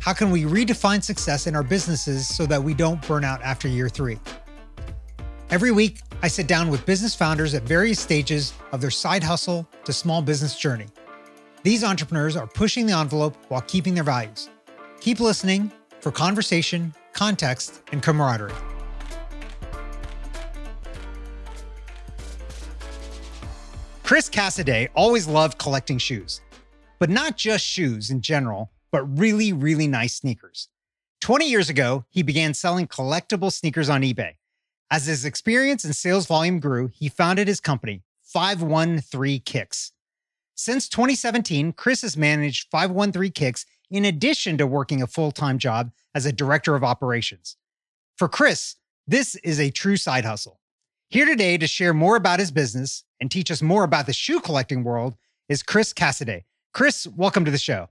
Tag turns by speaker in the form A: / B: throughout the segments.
A: How can we redefine success in our businesses so that we don't burn out after year three? Every week, I sit down with business founders at various stages of their side hustle to small business journey. These entrepreneurs are pushing the envelope while keeping their values. Keep listening for conversation, context, and camaraderie. Chris Casseday always loved collecting shoes, but not just shoes in general, but really, really nice sneakers. 20 years ago, he began selling collectible sneakers on eBay. As his experience and sales volume grew, he founded his company, 513 Kicks. Since 2017, Chris has managed 513 Kicks in addition to working a full time job as a director of operations. For Chris, this is a true side hustle. Here today to share more about his business and teach us more about the shoe collecting world is Chris Casseday. Chris, welcome to the show.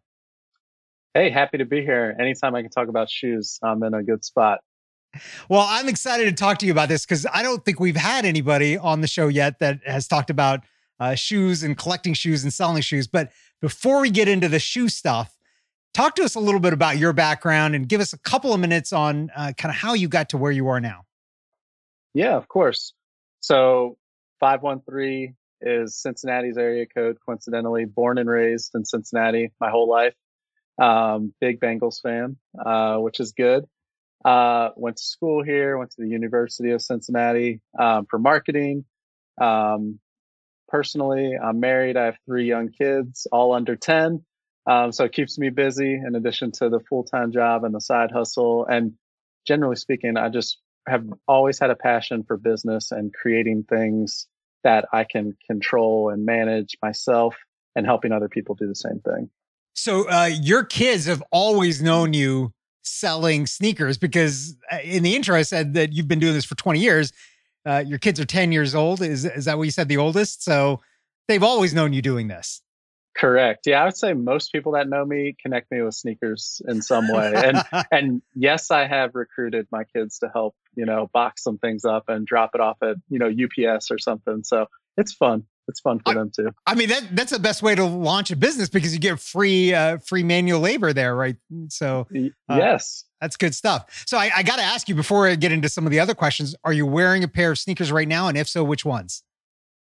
B: Hey, happy to be here. Anytime I can talk about shoes, I'm in a good spot.
A: Well, I'm excited to talk to you about this because I don't think we've had anybody on the show yet that has talked about uh, shoes and collecting shoes and selling shoes. But before we get into the shoe stuff, talk to us a little bit about your background and give us a couple of minutes on uh, kind of how you got to where you are now.
B: Yeah, of course. So 513 is Cincinnati's area code, coincidentally, born and raised in Cincinnati my whole life. Um, big Bengals fan, uh, which is good. Uh, went to school here, went to the University of Cincinnati um, for marketing. Um, personally, I'm married. I have three young kids, all under 10. Um, so it keeps me busy in addition to the full time job and the side hustle. And generally speaking, I just have always had a passion for business and creating things that I can control and manage myself and helping other people do the same thing.
A: So uh, your kids have always known you selling sneakers because uh, in the intro I said that you've been doing this for 20 years. Uh, your kids are 10 years old. Is is that what you said? The oldest. So they've always known you doing this.
B: Correct. Yeah, I would say most people that know me connect me with sneakers in some way. And and yes, I have recruited my kids to help, you know, box some things up and drop it off at, you know, UPS or something. So it's fun. It's fun for
A: I,
B: them too.
A: I mean, that that's the best way to launch a business because you get free uh, free manual labor there, right? So
B: uh, yes,
A: that's good stuff. So I, I got to ask you before I get into some of the other questions: Are you wearing a pair of sneakers right now, and if so, which ones?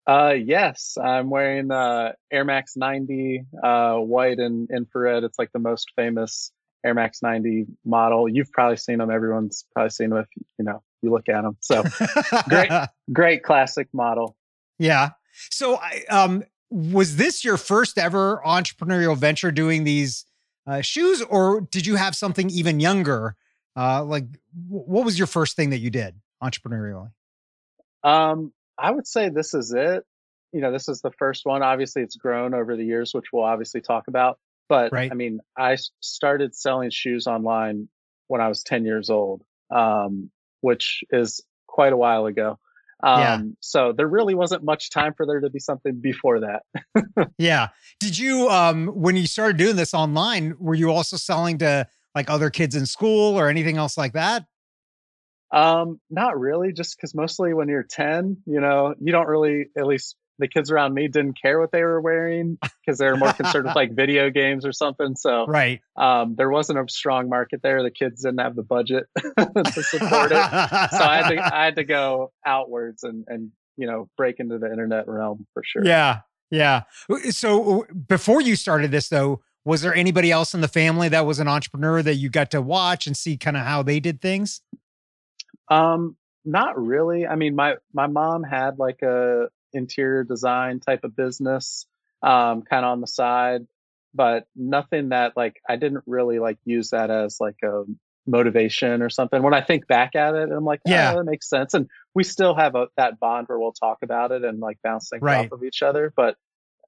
B: Uh, yes, I'm wearing uh, Air Max 90 uh, white and infrared. It's like the most famous Air Max 90 model. You've probably seen them. Everyone's probably seen them if you know you look at them. So great, great classic model.
A: Yeah. So, I, um, was this your first ever entrepreneurial venture doing these uh, shoes, or did you have something even younger? Uh, like, what was your first thing that you did entrepreneurially?
B: Um, I would say this is it. You know, this is the first one. Obviously, it's grown over the years, which we'll obviously talk about. But right. I mean, I started selling shoes online when I was 10 years old, um, which is quite a while ago. Um, yeah. So there really wasn't much time for there to be something before that.
A: yeah. Did you, um, when you started doing this online, were you also selling to like other kids in school or anything else like that?
B: Um, not really, just because mostly when you're 10, you know, you don't really, at least the kids around me didn't care what they were wearing because they were more concerned with like video games or something. So
A: right,
B: um, there wasn't a strong market there. The kids didn't have the budget to support it, so I had to I had to go outwards and and you know break into the internet realm for sure.
A: Yeah, yeah. So before you started this though, was there anybody else in the family that was an entrepreneur that you got to watch and see kind of how they did things?
B: Um, not really. I mean, my my mom had like a interior design type of business, um, kind of on the side, but nothing that like I didn't really like use that as like a motivation or something. When I think back at it, I'm like, oh, yeah, that makes sense. And we still have a, that bond where we'll talk about it and like bounce things right. off of each other. But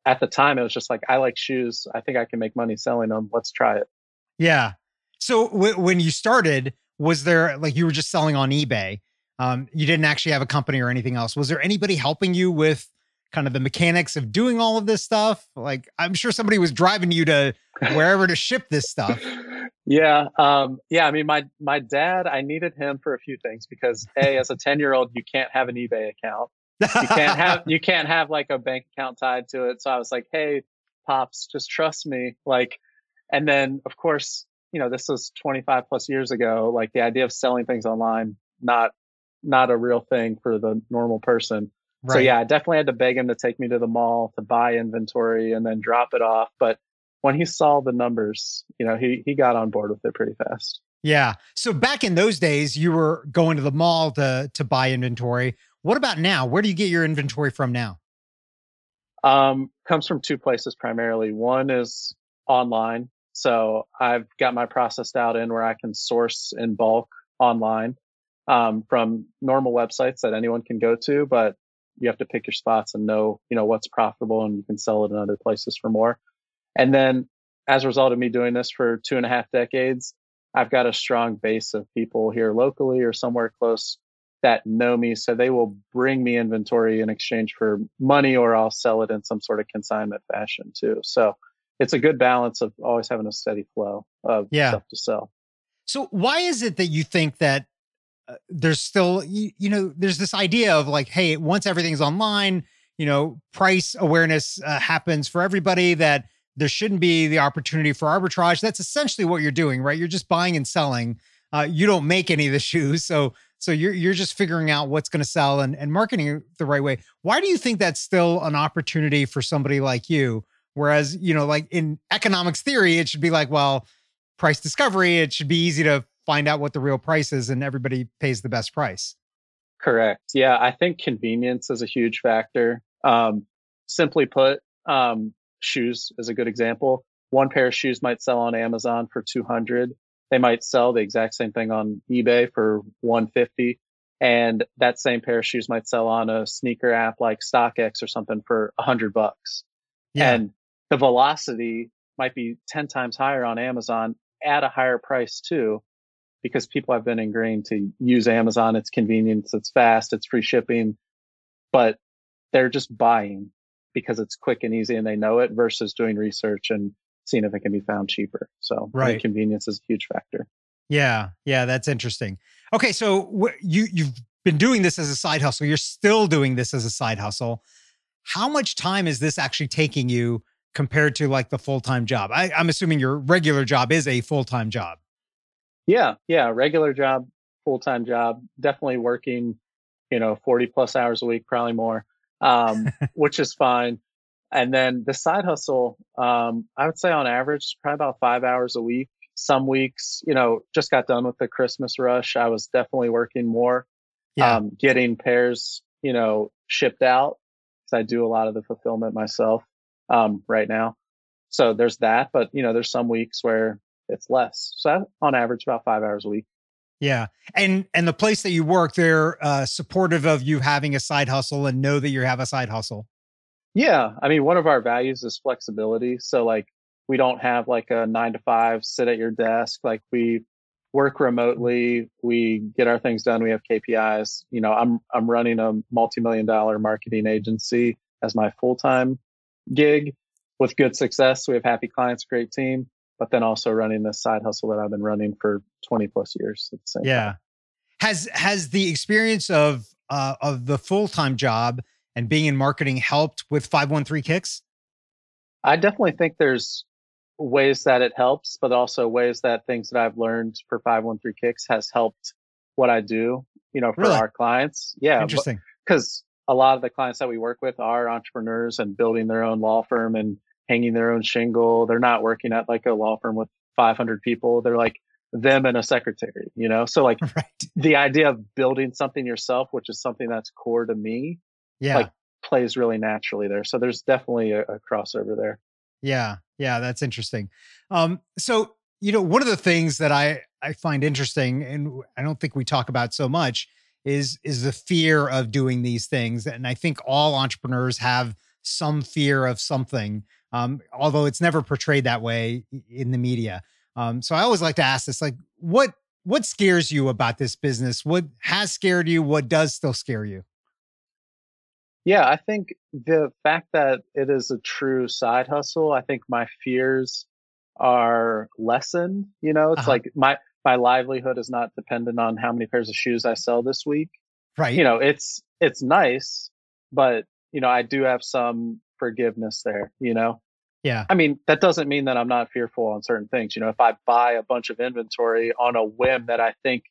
B: at the time, it was just like, I like shoes. I think I can make money selling them. Let's try it.
A: Yeah. So w- when you started, was there like you were just selling on eBay? Um, you didn't actually have a company or anything else. Was there anybody helping you with kind of the mechanics of doing all of this stuff? Like, I'm sure somebody was driving you to wherever to ship this stuff.
B: Yeah, um, yeah. I mean, my my dad, I needed him for a few things because a, as a ten year old, you can't have an eBay account. You can't have you can't have like a bank account tied to it. So I was like, hey, pops, just trust me. Like, and then of course, you know, this was 25 plus years ago. Like the idea of selling things online, not not a real thing for the normal person. Right. So yeah, I definitely had to beg him to take me to the mall to buy inventory and then drop it off. But when he saw the numbers, you know, he he got on board with it pretty fast.
A: Yeah. So back in those days, you were going to the mall to to buy inventory. What about now? Where do you get your inventory from now?
B: Um, comes from two places primarily. One is online. So I've got my processed out in where I can source in bulk online um, from normal websites that anyone can go to, but you have to pick your spots and know, you know, what's profitable and you can sell it in other places for more. And then as a result of me doing this for two and a half decades, I've got a strong base of people here locally or somewhere close that know me. So they will bring me inventory in exchange for money or I'll sell it in some sort of consignment fashion too. So it's a good balance of always having a steady flow of yeah. stuff to sell.
A: So why is it that you think that uh, there's still you, you, know there's this idea of like hey once everything's online you know price awareness uh, happens for everybody that there shouldn't be the opportunity for arbitrage. That's essentially what you're doing right? You're just buying and selling. Uh, you don't make any of the shoes so so you're you're just figuring out what's going to sell and, and marketing the right way. Why do you think that's still an opportunity for somebody like you? Whereas you know like in economics theory it should be like well price discovery it should be easy to find out what the real price is and everybody pays the best price.
B: Correct. Yeah, I think convenience is a huge factor. Um, simply put, um, shoes is a good example. One pair of shoes might sell on Amazon for 200. They might sell the exact same thing on eBay for 150. And that same pair of shoes might sell on a sneaker app like StockX or something for 100 bucks. Yeah. And the velocity might be 10 times higher on Amazon at a higher price too because people have been ingrained to use Amazon. It's convenient, it's fast, it's free shipping, but they're just buying because it's quick and easy and they know it versus doing research and seeing if it can be found cheaper. So right. convenience is a huge factor.
A: Yeah, yeah, that's interesting. Okay, so wh- you you've been doing this as a side hustle. You're still doing this as a side hustle. How much time is this actually taking you compared to like the full time job? I, I'm assuming your regular job is a full time job.
B: Yeah, yeah, regular job, full time job, definitely working, you know, 40 plus hours a week, probably more, um, which is fine. And then the side hustle, um, I would say on average, probably about five hours a week. Some weeks, you know, just got done with the Christmas rush. I was definitely working more, yeah. um, getting pairs, you know, shipped out because I do a lot of the fulfillment myself um, right now. So there's that. But, you know, there's some weeks where it's less. So on average, about five hours a week.
A: Yeah, and and the place that you work, they're uh, supportive of you having a side hustle and know that you have a side hustle.
B: Yeah, I mean, one of our values is flexibility. So like, we don't have like a nine to five sit at your desk. Like we work remotely. We get our things done. We have KPIs. You know, I'm I'm running a multi-million dollar marketing agency as my full-time gig with good success. We have happy clients, great team but then also running this side hustle that I've been running for 20 plus years at the same
A: yeah.
B: Time.
A: Has has the experience of uh, of the full time job and being in marketing helped with 513 kicks?
B: I definitely think there's ways that it helps, but also ways that things that I've learned for 513 kicks has helped what I do, you know, for really? our clients. Yeah.
A: Interesting.
B: Because a lot of the clients that we work with are entrepreneurs and building their own law firm and hanging their own shingle. They're not working at like a law firm with 500 people. They're like them and a secretary, you know? So like right. the idea of building something yourself, which is something that's core to me, yeah. like plays really naturally there. So there's definitely a, a crossover there.
A: Yeah. Yeah. That's interesting. Um, so, you know, one of the things that I, I find interesting and I don't think we talk about so much is, is the fear of doing these things. And I think all entrepreneurs have some fear of something um, although it's never portrayed that way in the media. Um, so I always like to ask this, like, what what scares you about this business? What has scared you? What does still scare you?
B: Yeah, I think the fact that it is a true side hustle, I think my fears are lessened. You know, it's uh-huh. like my my livelihood is not dependent on how many pairs of shoes I sell this week.
A: Right.
B: You know, it's it's nice, but you know, I do have some forgiveness there, you know.
A: Yeah.
B: I mean, that doesn't mean that I'm not fearful on certain things. You know, if I buy a bunch of inventory on a whim that I think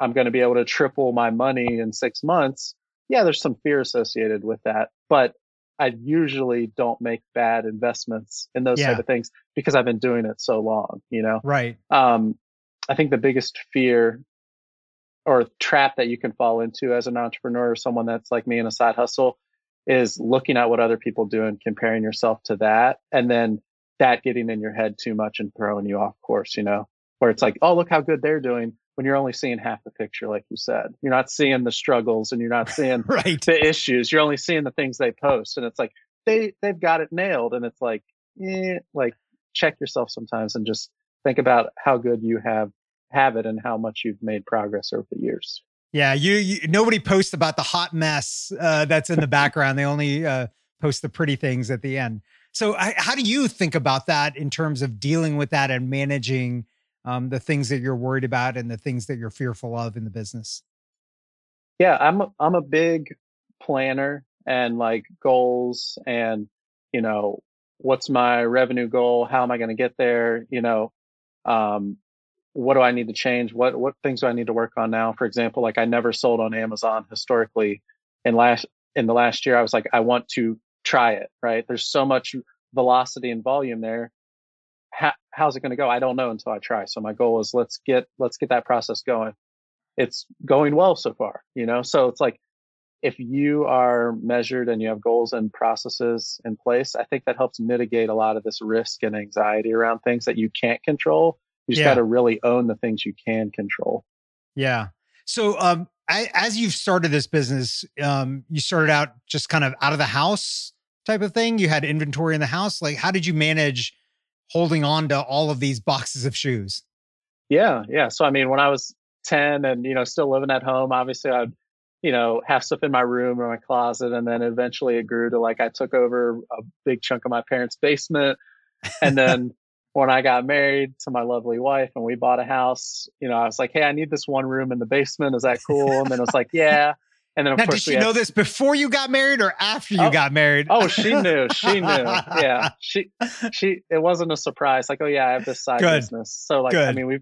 B: I'm going to be able to triple my money in 6 months, yeah, there's some fear associated with that. But I usually don't make bad investments in those yeah. type of things because I've been doing it so long, you know.
A: Right.
B: Um I think the biggest fear or trap that you can fall into as an entrepreneur or someone that's like me in a side hustle is looking at what other people do and comparing yourself to that and then that getting in your head too much and throwing you off course you know where it's like oh look how good they're doing when you're only seeing half the picture like you said you're not seeing the struggles and you're not seeing
A: right.
B: the issues you're only seeing the things they post and it's like they they've got it nailed and it's like eh, like check yourself sometimes and just think about how good you have have it and how much you've made progress over the years.
A: Yeah, you, you nobody posts about the hot mess uh, that's in the background. they only uh, post the pretty things at the end. So, I, how do you think about that in terms of dealing with that and managing um, the things that you're worried about and the things that you're fearful of in the business?
B: Yeah, I'm a, I'm a big planner and like goals and you know what's my revenue goal? How am I going to get there? You know, um, what do I need to change? What what things do I need to work on now? For example, like I never sold on Amazon historically. In last in the last year, I was like, I want to try it. Right? There's so much velocity and volume there. How, how's it going to go? I don't know until I try. So my goal is let's get let's get that process going. It's going well so far, you know. So it's like if you are measured and you have goals and processes in place, I think that helps mitigate a lot of this risk and anxiety around things that you can't control you just yeah. got to really own the things you can control.
A: Yeah. So, um, I, as you've started this business, um, you started out just kind of out of the house type of thing. You had inventory in the house. Like, how did you manage holding on to all of these boxes of shoes?
B: Yeah, yeah. So, I mean, when I was ten and you know still living at home, obviously I'd you know have stuff in my room or my closet, and then eventually it grew to like I took over a big chunk of my parents' basement, and then when I got married to my lovely wife and we bought a house, you know, I was like, Hey, I need this one room in the basement. Is that cool? And then it was like, yeah. And then of
A: now,
B: course,
A: did she know this before you got married or after you
B: oh,
A: got married?
B: Oh, she knew. She knew. Yeah. She, she, it wasn't a surprise. Like, oh yeah, I have this side Good. business. So like, Good. I mean, we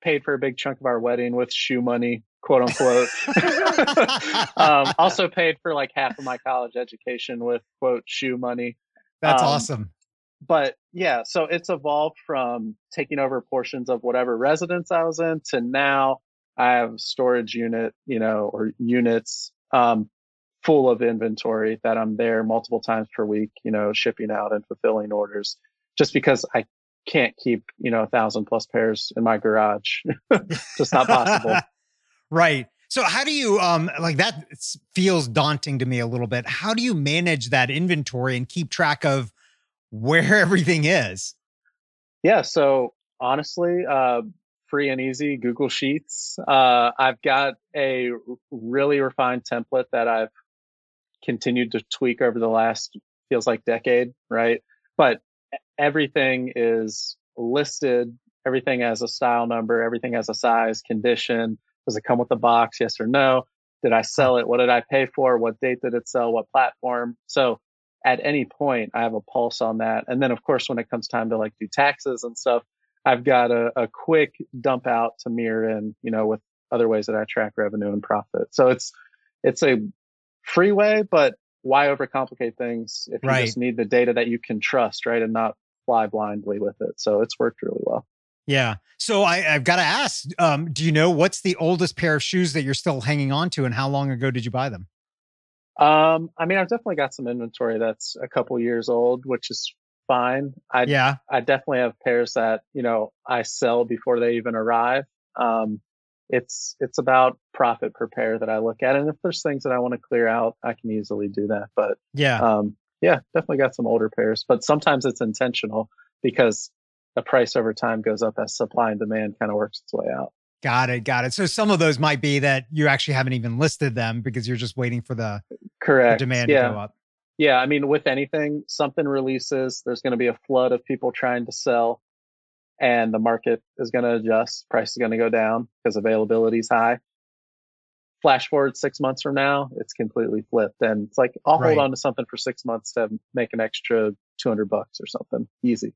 B: paid for a big chunk of our wedding with shoe money, quote unquote. um, also paid for like half of my college education with quote shoe money.
A: That's um, awesome
B: but yeah, so it's evolved from taking over portions of whatever residence I was in to now I have storage unit, you know, or units um, full of inventory that I'm there multiple times per week, you know, shipping out and fulfilling orders just because I can't keep, you know, a thousand plus pairs in my garage. just not possible.
A: right. So how do you um like that feels daunting to me a little bit. How do you manage that inventory and keep track of where everything is.
B: Yeah. So honestly, uh, free and easy Google Sheets. Uh, I've got a really refined template that I've continued to tweak over the last feels like decade, right? But everything is listed. Everything has a style number. Everything has a size, condition. Does it come with a box? Yes or no? Did I sell it? What did I pay for? What date did it sell? What platform? So at any point I have a pulse on that. And then of course when it comes time to like do taxes and stuff, I've got a, a quick dump out to mirror in, you know, with other ways that I track revenue and profit. So it's it's a free way, but why overcomplicate things if you right. just need the data that you can trust, right? And not fly blindly with it. So it's worked really well.
A: Yeah. So I, have got to ask, um, do you know what's the oldest pair of shoes that you're still hanging on to and how long ago did you buy them?
B: Um, I mean, I've definitely got some inventory that's a couple years old, which is fine. I
A: yeah,
B: I definitely have pairs that you know I sell before they even arrive. Um, it's it's about profit per pair that I look at, and if there's things that I want to clear out, I can easily do that. But
A: yeah,
B: um, yeah, definitely got some older pairs, but sometimes it's intentional because the price over time goes up as supply and demand kind of works its way out.
A: Got it. Got it. So some of those might be that you actually haven't even listed them because you're just waiting for the
B: correct
A: the demand
B: yeah.
A: to go up.
B: Yeah, I mean, with anything, something releases, there's going to be a flood of people trying to sell, and the market is going to adjust. Price is going to go down because availability is high. Flash forward six months from now, it's completely flipped, and it's like I'll
A: Right.
B: hold on to something for six months to make an extra 200 bucks or something. Easy.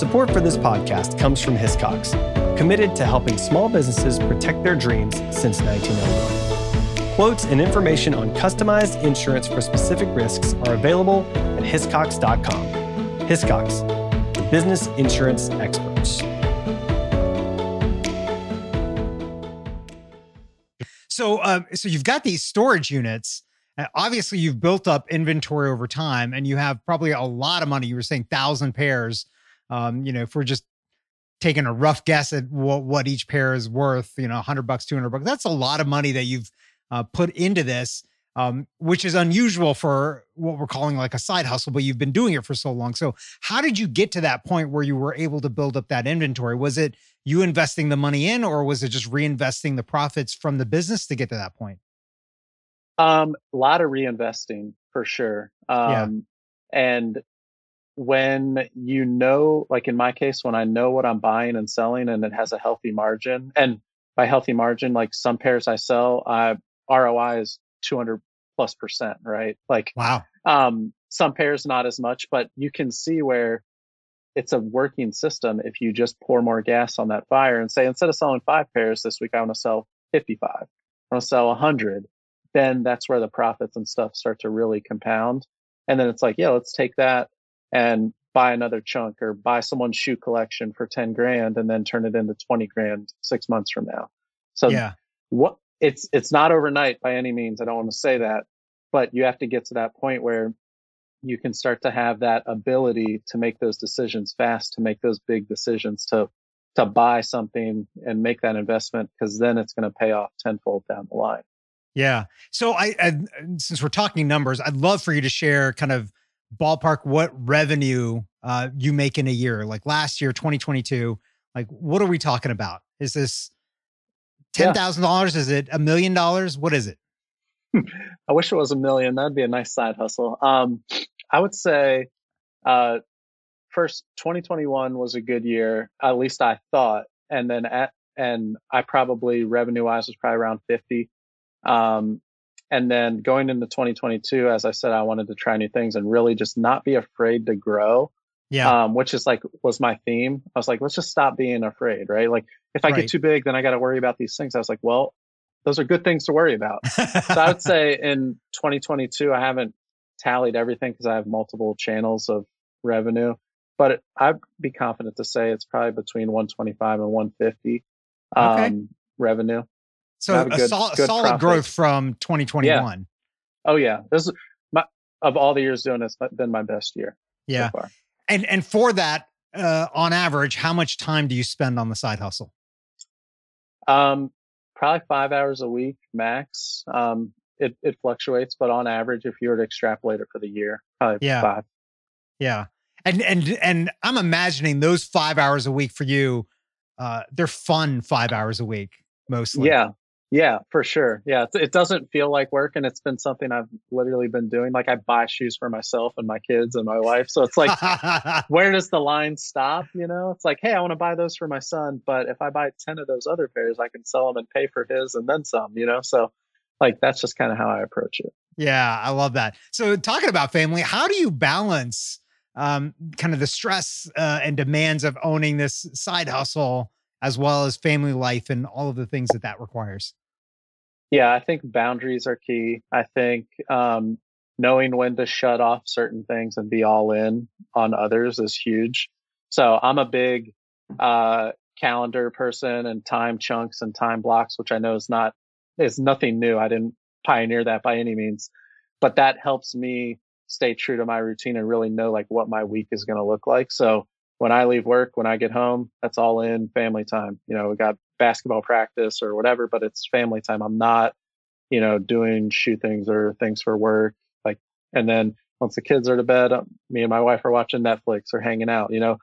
C: Support for this podcast comes from Hiscox, committed to helping small businesses protect their dreams since 1901. Quotes and information on customized insurance for specific risks are available at hiscox.com. Hiscox, the business insurance experts.
A: So, uh, so you've got these storage units. Uh, obviously, you've built up inventory over time, and you have probably a lot of money. You were saying thousand pairs. Um, you know, if we're just taking a rough guess at what, what each pair is worth, you know, hundred bucks, two hundred bucks. That's a lot of money that you've uh, put into this, um, which is unusual for what we're calling like a side hustle. But you've been doing it for so long. So, how did you get to that point where you were able to build up that inventory? Was it you investing the money in, or was it just reinvesting the profits from the business to get to that point?
B: Um, a lot of reinvesting for sure.
A: Yeah.
B: Um, and when you know, like in my case, when I know what I'm buying and selling and it has a healthy margin, and by healthy margin, like some pairs I sell, I ROI is 200 plus percent, right? Like,
A: Wow.
B: um, some pairs not as much, but you can see where it's a working system if you just pour more gas on that fire and say, instead of selling five pairs this week, I want to sell 55, I want to sell 100. Then that's where the profits and stuff start to really compound. And then it's like, yeah, let's take that and buy another chunk or buy someone's shoe collection for 10 grand and then turn it into 20 grand six months from now. So
A: yeah.
B: what it's it's not overnight by any means. I don't want to say that, but you have to get to that point where you can start to have that ability to make those decisions fast, to make those big decisions, to to buy something and make that investment because then it's going to pay off tenfold down the line.
A: Yeah. So I, I, since we're talking numbers, I'd love for you to share kind of ballpark what revenue uh, you make in a year. Like last year, 2022. Like, what are we talking about? Is this
B: Yeah.
A: ten thousand dollars? Is it a million dollars? What is it?
B: I wish it was a million. That'd be a nice side hustle. Um, I would say, uh, first 2021 was a good year. At least I thought, and then at and I probably revenue wise was probably around 50. Um, and then going into 2022, as I said, I wanted to try new things and really just not be afraid to grow.
A: Yeah.
B: Um, which is like was my theme. I was like, let's just stop being afraid, right? Like if I
A: Right.
B: get too big, then I got to worry about these things. I was like, well, those are good things to worry about so I would say in 2022, I haven't tallied everything because I have multiple channels of revenue, but it, I'd be confident to say it's probably between 125 and 150 um,
A: Okay.
B: revenue.
A: So
B: have a good-
A: sol-
B: good
A: solid
B: profit.
A: growth from 2021.
B: Oh yeah, this is my of all the years doing this, it's been my best year
A: Yeah.
B: so far.
A: And and for that, uh, on average, how much time do you spend on the side hustle?
B: Um, probably five hours a week max. Um, it it fluctuates, but on average, if you were to extrapolate it for the year, probably
A: Yeah.
B: five.
A: Yeah. And and and I'm imagining those five hours a week for you, uh, they're fun five hours a week mostly.
B: Yeah. Yeah, for sure. Yeah. It, it doesn't feel like work. And it's been something I've literally been doing. Like I buy shoes for myself and my kids and my wife. So it's like, where does the line stop? You know, it's like, hey, I want to buy those for my son. But if I buy 10 of those other pairs, I can sell them and pay for his and then some, you know? So like, that's just kind of how I approach it.
A: yeah, I love that. So talking about family, how do you balance um, kind of the stress uh, and demands of owning this side hustle as well as family life and all of the things that that requires?
B: Yeah, I think boundaries are key. I think um, knowing when to shut off certain things and be all in on others is huge. So I'm a big uh, calendar person and time chunks and time blocks, which I know is not is nothing new. I didn't pioneer that by any means, but that helps me stay true to my routine and really know like what my week is going to look like. So when I leave work, when I get home, that's all in family time. You know, we got basketball practice or whatever, but it's family time. I'm not, you know, doing shoot things or things for work. Like, and then once the kids are to bed, um, me and my wife are watching Netflix or hanging out, you know.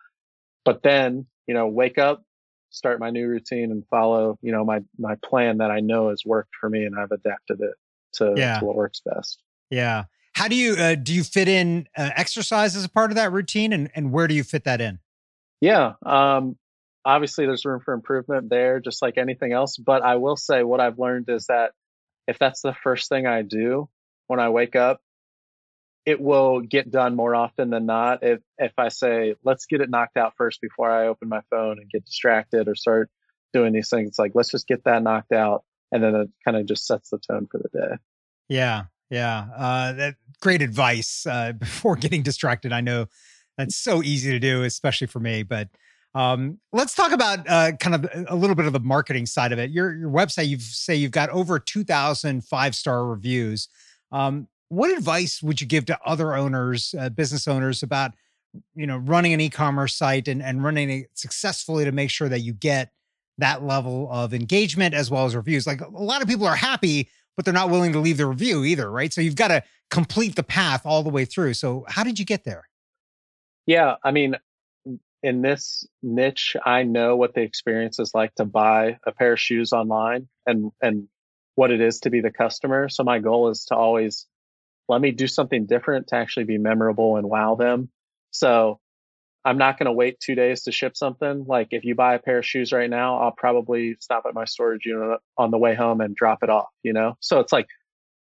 B: But then, you know, wake up, start my new routine and follow, you know, my my plan that I know has worked for me and I've adapted it to, yeah. to what works best.
A: Yeah. How do you uh, do you fit in uh, exercise as a part of that routine and and where do you fit that in?
B: Yeah. Um obviously there's room for improvement there just like anything else, but I will say what I've learned is that if that's the first thing I do when I wake up, it will get done more often than not if if I say let's get it knocked out first before I open my phone and get distracted or start doing these things. It's like let's just get that knocked out, and then it kind of just sets the tone for the day.
A: Yeah, yeah, uh, that great advice uh, before getting distracted. I know that's so easy to do, especially for me, but. Um, let's talk about uh, kind of a little bit of the marketing side of it. Your your website, you say you've got over 2,000 five star reviews. Um, what advice would you give to other owners, uh, business owners about, you know, running an e-commerce site and, and running it successfully to make sure that you get that level of engagement as well as reviews? Like a lot of people are happy, but they're not willing to leave the review either, right? So you've got to complete the path all the way through. So how did you get there?
B: Yeah, I mean, in this niche, I know what the experience is like to buy a pair of shoes online and and what it is to be the customer. So my goal is to always let me do something different to actually be memorable and wow them. So I'm not going to wait two days to ship something. Like if you buy a pair of shoes right now, I'll probably stop at my storage unit on the way home and drop it off, you know? So it's like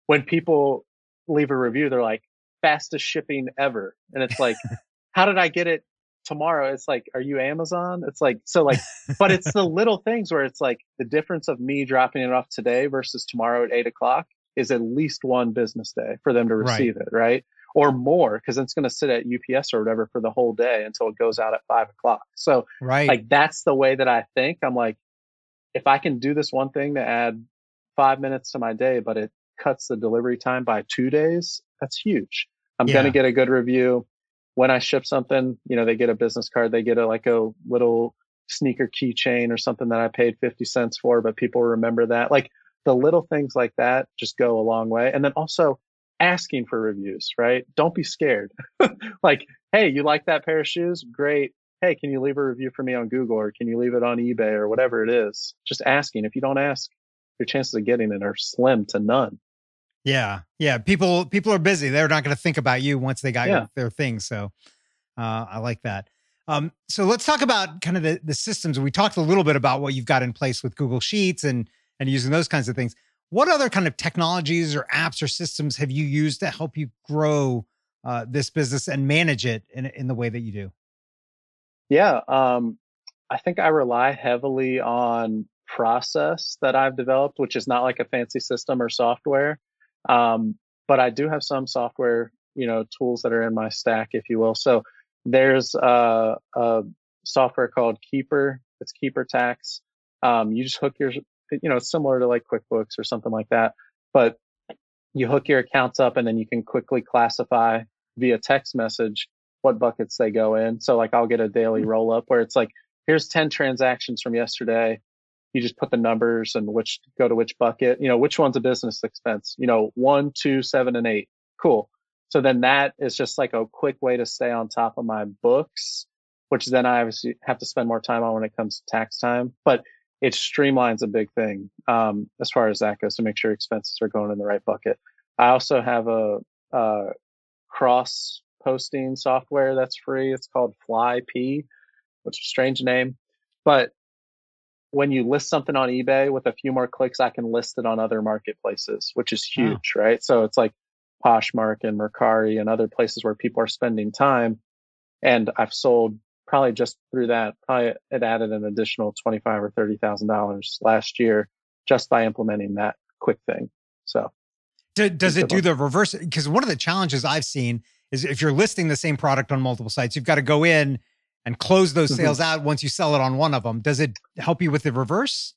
B: when people leave a review, they're like, fastest shipping ever. And it's like, how did I get it tomorrow? It's like, are you Amazon? It's like, so like, but it's the little things where it's like the difference of me dropping it off today versus tomorrow at eight o'clock is at least one business day for them to receive right. it, right? Or more, because it's going to sit at UPS or whatever for the whole day until it goes out at five o'clock. So, right. like, that's the way that I think. I'm like, if I can do this one thing to add five minutes to my day, but it cuts the delivery time by two days, that's huge. I'm yeah. going to get a good review. When I ship something, you know, they get a business card, they get a like a little sneaker keychain or something that I paid 50 cents for, but people remember that. Like the little things like that just go a long way. And then also asking for reviews, right? Don't be scared. like, hey, you like that pair of shoes? Great. Hey, can you leave a review for me on Google or can you leave it on eBay or whatever it is? Just asking. If you don't ask, your chances of getting it are slim to none.
A: Yeah. Yeah. People people are busy. They're not going to think about you once they got yeah. their things. So uh, I like that. Um, so let's talk about kind of the, the systems. We talked a little bit about what you've got in place with Google Sheets and and using those kinds of things. What other kind of technologies or apps or systems have you used to help you grow uh, this business and manage it in, in the way that you do?
B: Yeah, um, I think I rely heavily on process that I've developed, which is not like a fancy system or software. Um, but I do have some software, you know, tools that are in my stack, if you will. So there's a, a software called Keeper. It's Keeper Tax. Um, you just hook your you know, similar to like QuickBooks or something like that. But you hook your accounts up and then you can quickly classify via text message what buckets they go in. So like I'll get a daily mm-hmm. roll up where it's like, here's 10 transactions from yesterday. You just put the numbers and which go to which bucket, you know, which one's a business expense, you know, one, two, seven, and eight. Cool. So then that is just like a quick way to stay on top of my books, which then I obviously have to spend more time on when it comes to tax time. But it streamlines a big thing um, as far as that goes to make sure expenses are going in the right bucket. I also have a, a cross posting software that's free. It's called FlyP, which is a strange name, but when you list something on eBay with a few more clicks, I can list it on other marketplaces, which is huge, oh. right? So it's like Poshmark and Mercari and other places where people are spending time. And I've sold probably just through that, probably it added an additional twenty five or thirty thousand dollars last year just by implementing that quick thing. So,
A: do, does it do the reverse? Because one of the challenges I've seen is if you're listing the same product on multiple sites, you've got to go in and close those mm-hmm. sales mm-hmm. out once you sell it on one of them. Does it help you with the reverse?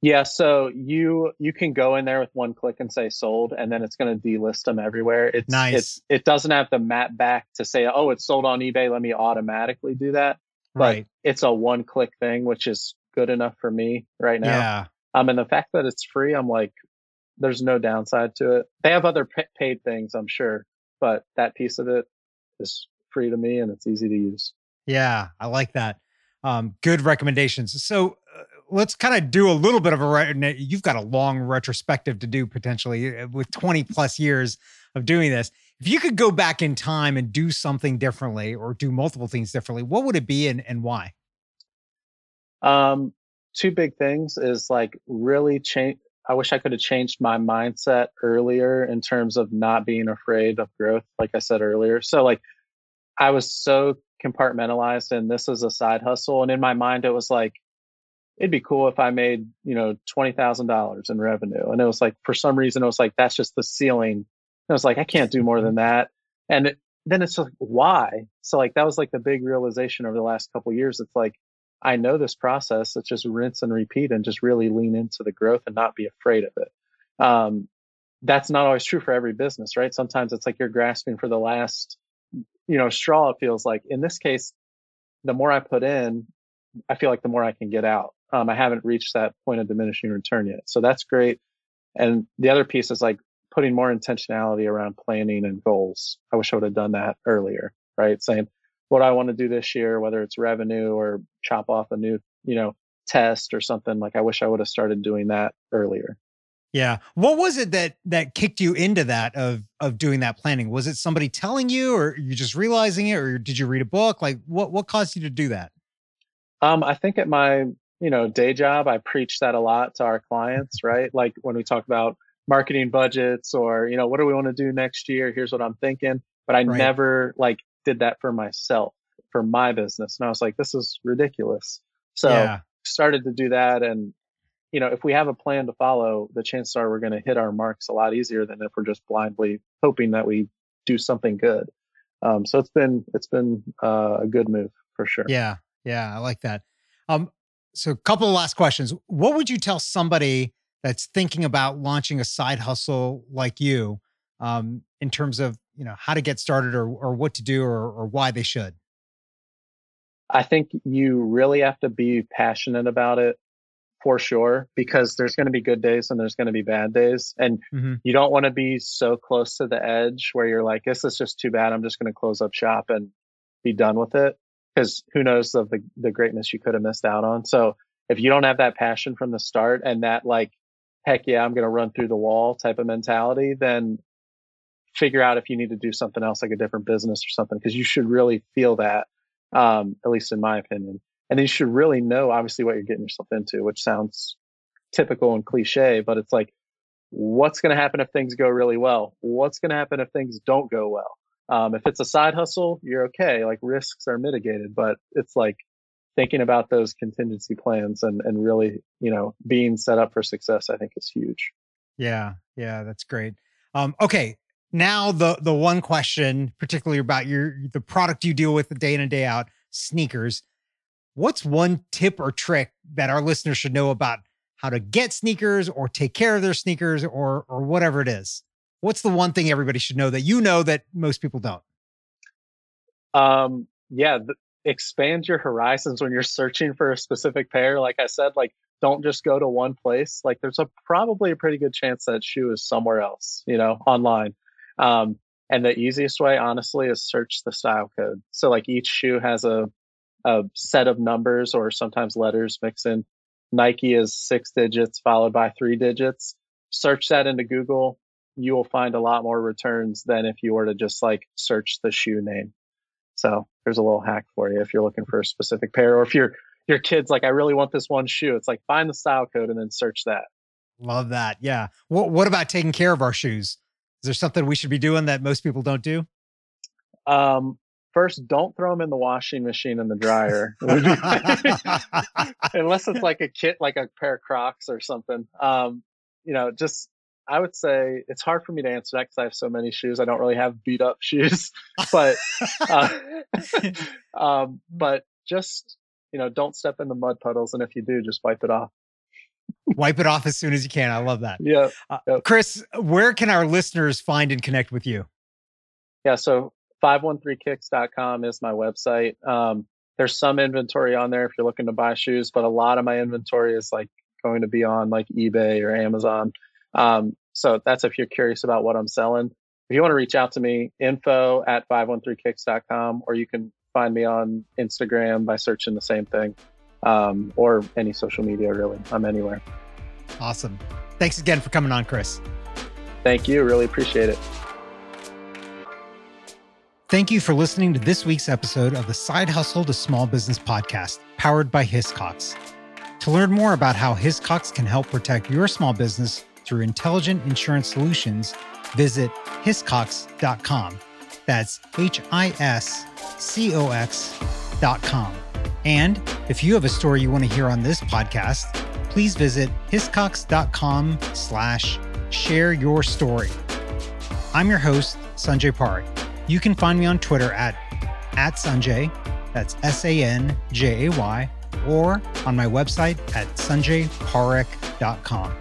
B: Yeah, so you you can go in there with one click and say sold, and then it's going to delist them everywhere. It's nice. It's, it doesn't have the map back to say, oh, it's sold on eBay. Let me automatically do that. But right. it's a one click thing, which is good enough for me right now. Yeah. Um, and the fact that it's free, I'm like, there's no downside to it. They have other p- paid things, I'm sure, but that piece of it is free to me and it's easy to use.
A: Yeah, I like that. Um, good recommendations. So uh, let's kind of do a little bit of a. Re- you've got a long retrospective to do potentially uh, with 20 plus years of doing this. If you could go back in time and do something differently or do multiple things differently, what would it be and, and why?
B: Um, two big things is like really change. I wish I could have changed my mindset earlier in terms of not being afraid of growth, like I said earlier. So, like, I was so compartmentalized and this is a side hustle. And in my mind, it was like, it'd be cool if I made, you know, $20,000 in revenue. And it was like, for some reason, it was like, that's just the ceiling. And I was like, I can't do more than that. And it, then it's like, why? So like, that was like the big realization over the last couple years. It's like, I know this process. It's just rinse and repeat and just really lean into the growth and not be afraid of it. Um, that's not always true for every business, right? Sometimes it's like you're grasping for the last, you know, straw. Feels like in this case, the more I put in, I feel like the more I can get out. Um, I haven't reached that point of diminishing return yet. So that's great. And the other piece is like putting more intentionality around planning and goals. I wish I would have done that earlier, right? Saying, what I want to do this year, whether it's revenue or chop off a new, you know, test or something. Like I wish I would have started doing that earlier.
A: Yeah. What was it that that kicked you into that of of doing that planning? Was it somebody telling you or you just realizing it or did you read a book? Like what what caused you to do that?
B: Um I think at my, you know, day job I preach that a lot to our clients, right? Like when we talk about marketing budgets or, you know, what do we want to do next year? Here's what I'm thinking, but I right. never like did that for myself, for my business. And I was like, this is ridiculous. So yeah. started to do that. And, you know, if we have a plan to follow, the chances are we're going to hit our marks a lot easier than if we're just blindly hoping that we do something good. Um, so it's been, it's been uh, a good move for sure.
A: Yeah. Yeah. I like that. Um, so a couple of last questions. What would you tell somebody that's thinking about launching a side hustle like you um, in terms of you know how to get started or or what to do or or why they should?
B: I think you really have to be passionate about it for sure because there's going to be good days and there's going to be bad days. And mm-hmm. you don't want to be so close to the edge where you're like this is just too bad. I'm just going to close up shop and be done with it. Because who knows of the, the greatness you could have missed out on. So if you don't have that passion from the start and that like heck yeah i'm going to run through the wall type of mentality then figure out if you need to do something else like a different business or something because you should really feel that um, at least in my opinion and you should really know obviously what you're getting yourself into which sounds typical and cliche but it's like what's going to happen if things go really well? What's going to happen if things don't go well? Um, if it's a side hustle you're okay. Like risks are mitigated but it's like thinking about those contingency plans and and really you know being set up for success i think is huge.
A: Yeah. Yeah that's great. Um, okay. Now the the one question particularly about your the product you deal with the day in and day out sneakers what's one tip or trick that our listeners should know about how to get sneakers or take care of their sneakers or or whatever it is? What's the one thing everybody should know that you know that most people don't?
B: Um yeah the, expand your horizons when you're searching for a specific pair like i said like don't just go to one place. Like there's a probably a pretty good chance that shoe is somewhere else you know online. Um, and the easiest way, honestly, is search the style code. So like each shoe has a, a set of numbers or sometimes letters mixed in. Nike is six digits followed by three digits. Search that into Google. You will find a lot more returns than if you were to just like search the shoe name. So there's a little hack for you if you're looking for a specific pair or if your your kid's like, I really want this one shoe. It's like find the style code and then search that.
A: Love that. Yeah. What what about taking care of our shoes? Is there something we should be doing that most people don't do?
B: Um, first, don't throw them in the washing machine and the dryer, unless it's like a kit, like a pair of Crocs or something. Um, you know, just I would say it's hard for me to answer that because I have so many shoes. I don't really have beat up shoes, but uh, um, but just you know, don't step in the mud puddles, and if you do, just wipe it off.
A: Wipe it off as soon as you can. I love that.
B: Yeah. Uh,
A: yep. Chris, where can our listeners find and connect with you?
B: Yeah. So 513kicks.com is my website. Um, there's some inventory on there if you're looking to buy shoes, but a lot of my inventory is like going to be on like eBay or Amazon. Um, so that's if you're curious about what I'm selling. if you want to reach out to me, info at 513kicks.com, or you can find me on Instagram by searching the same thing um, or any social media, really. I'm anywhere.
A: Awesome. Thanks again for coming on, Chris.
B: Thank you. Really appreciate it.
A: Thank you for listening to this week's episode of the Side Hustle to Small Business podcast, powered by Hiscox. To learn more about how Hiscox can help protect your small business through intelligent insurance solutions, visit hiscox.com. That's H I S C O X.com. And if you have a story you want to hear on this podcast, please visit hiscox.com slash share your story. I'm your host, Sanjay Parekh. You can find me on Twitter at, at Sanjay, that's S A N J A Y, or on my website at sanjayparekh.com.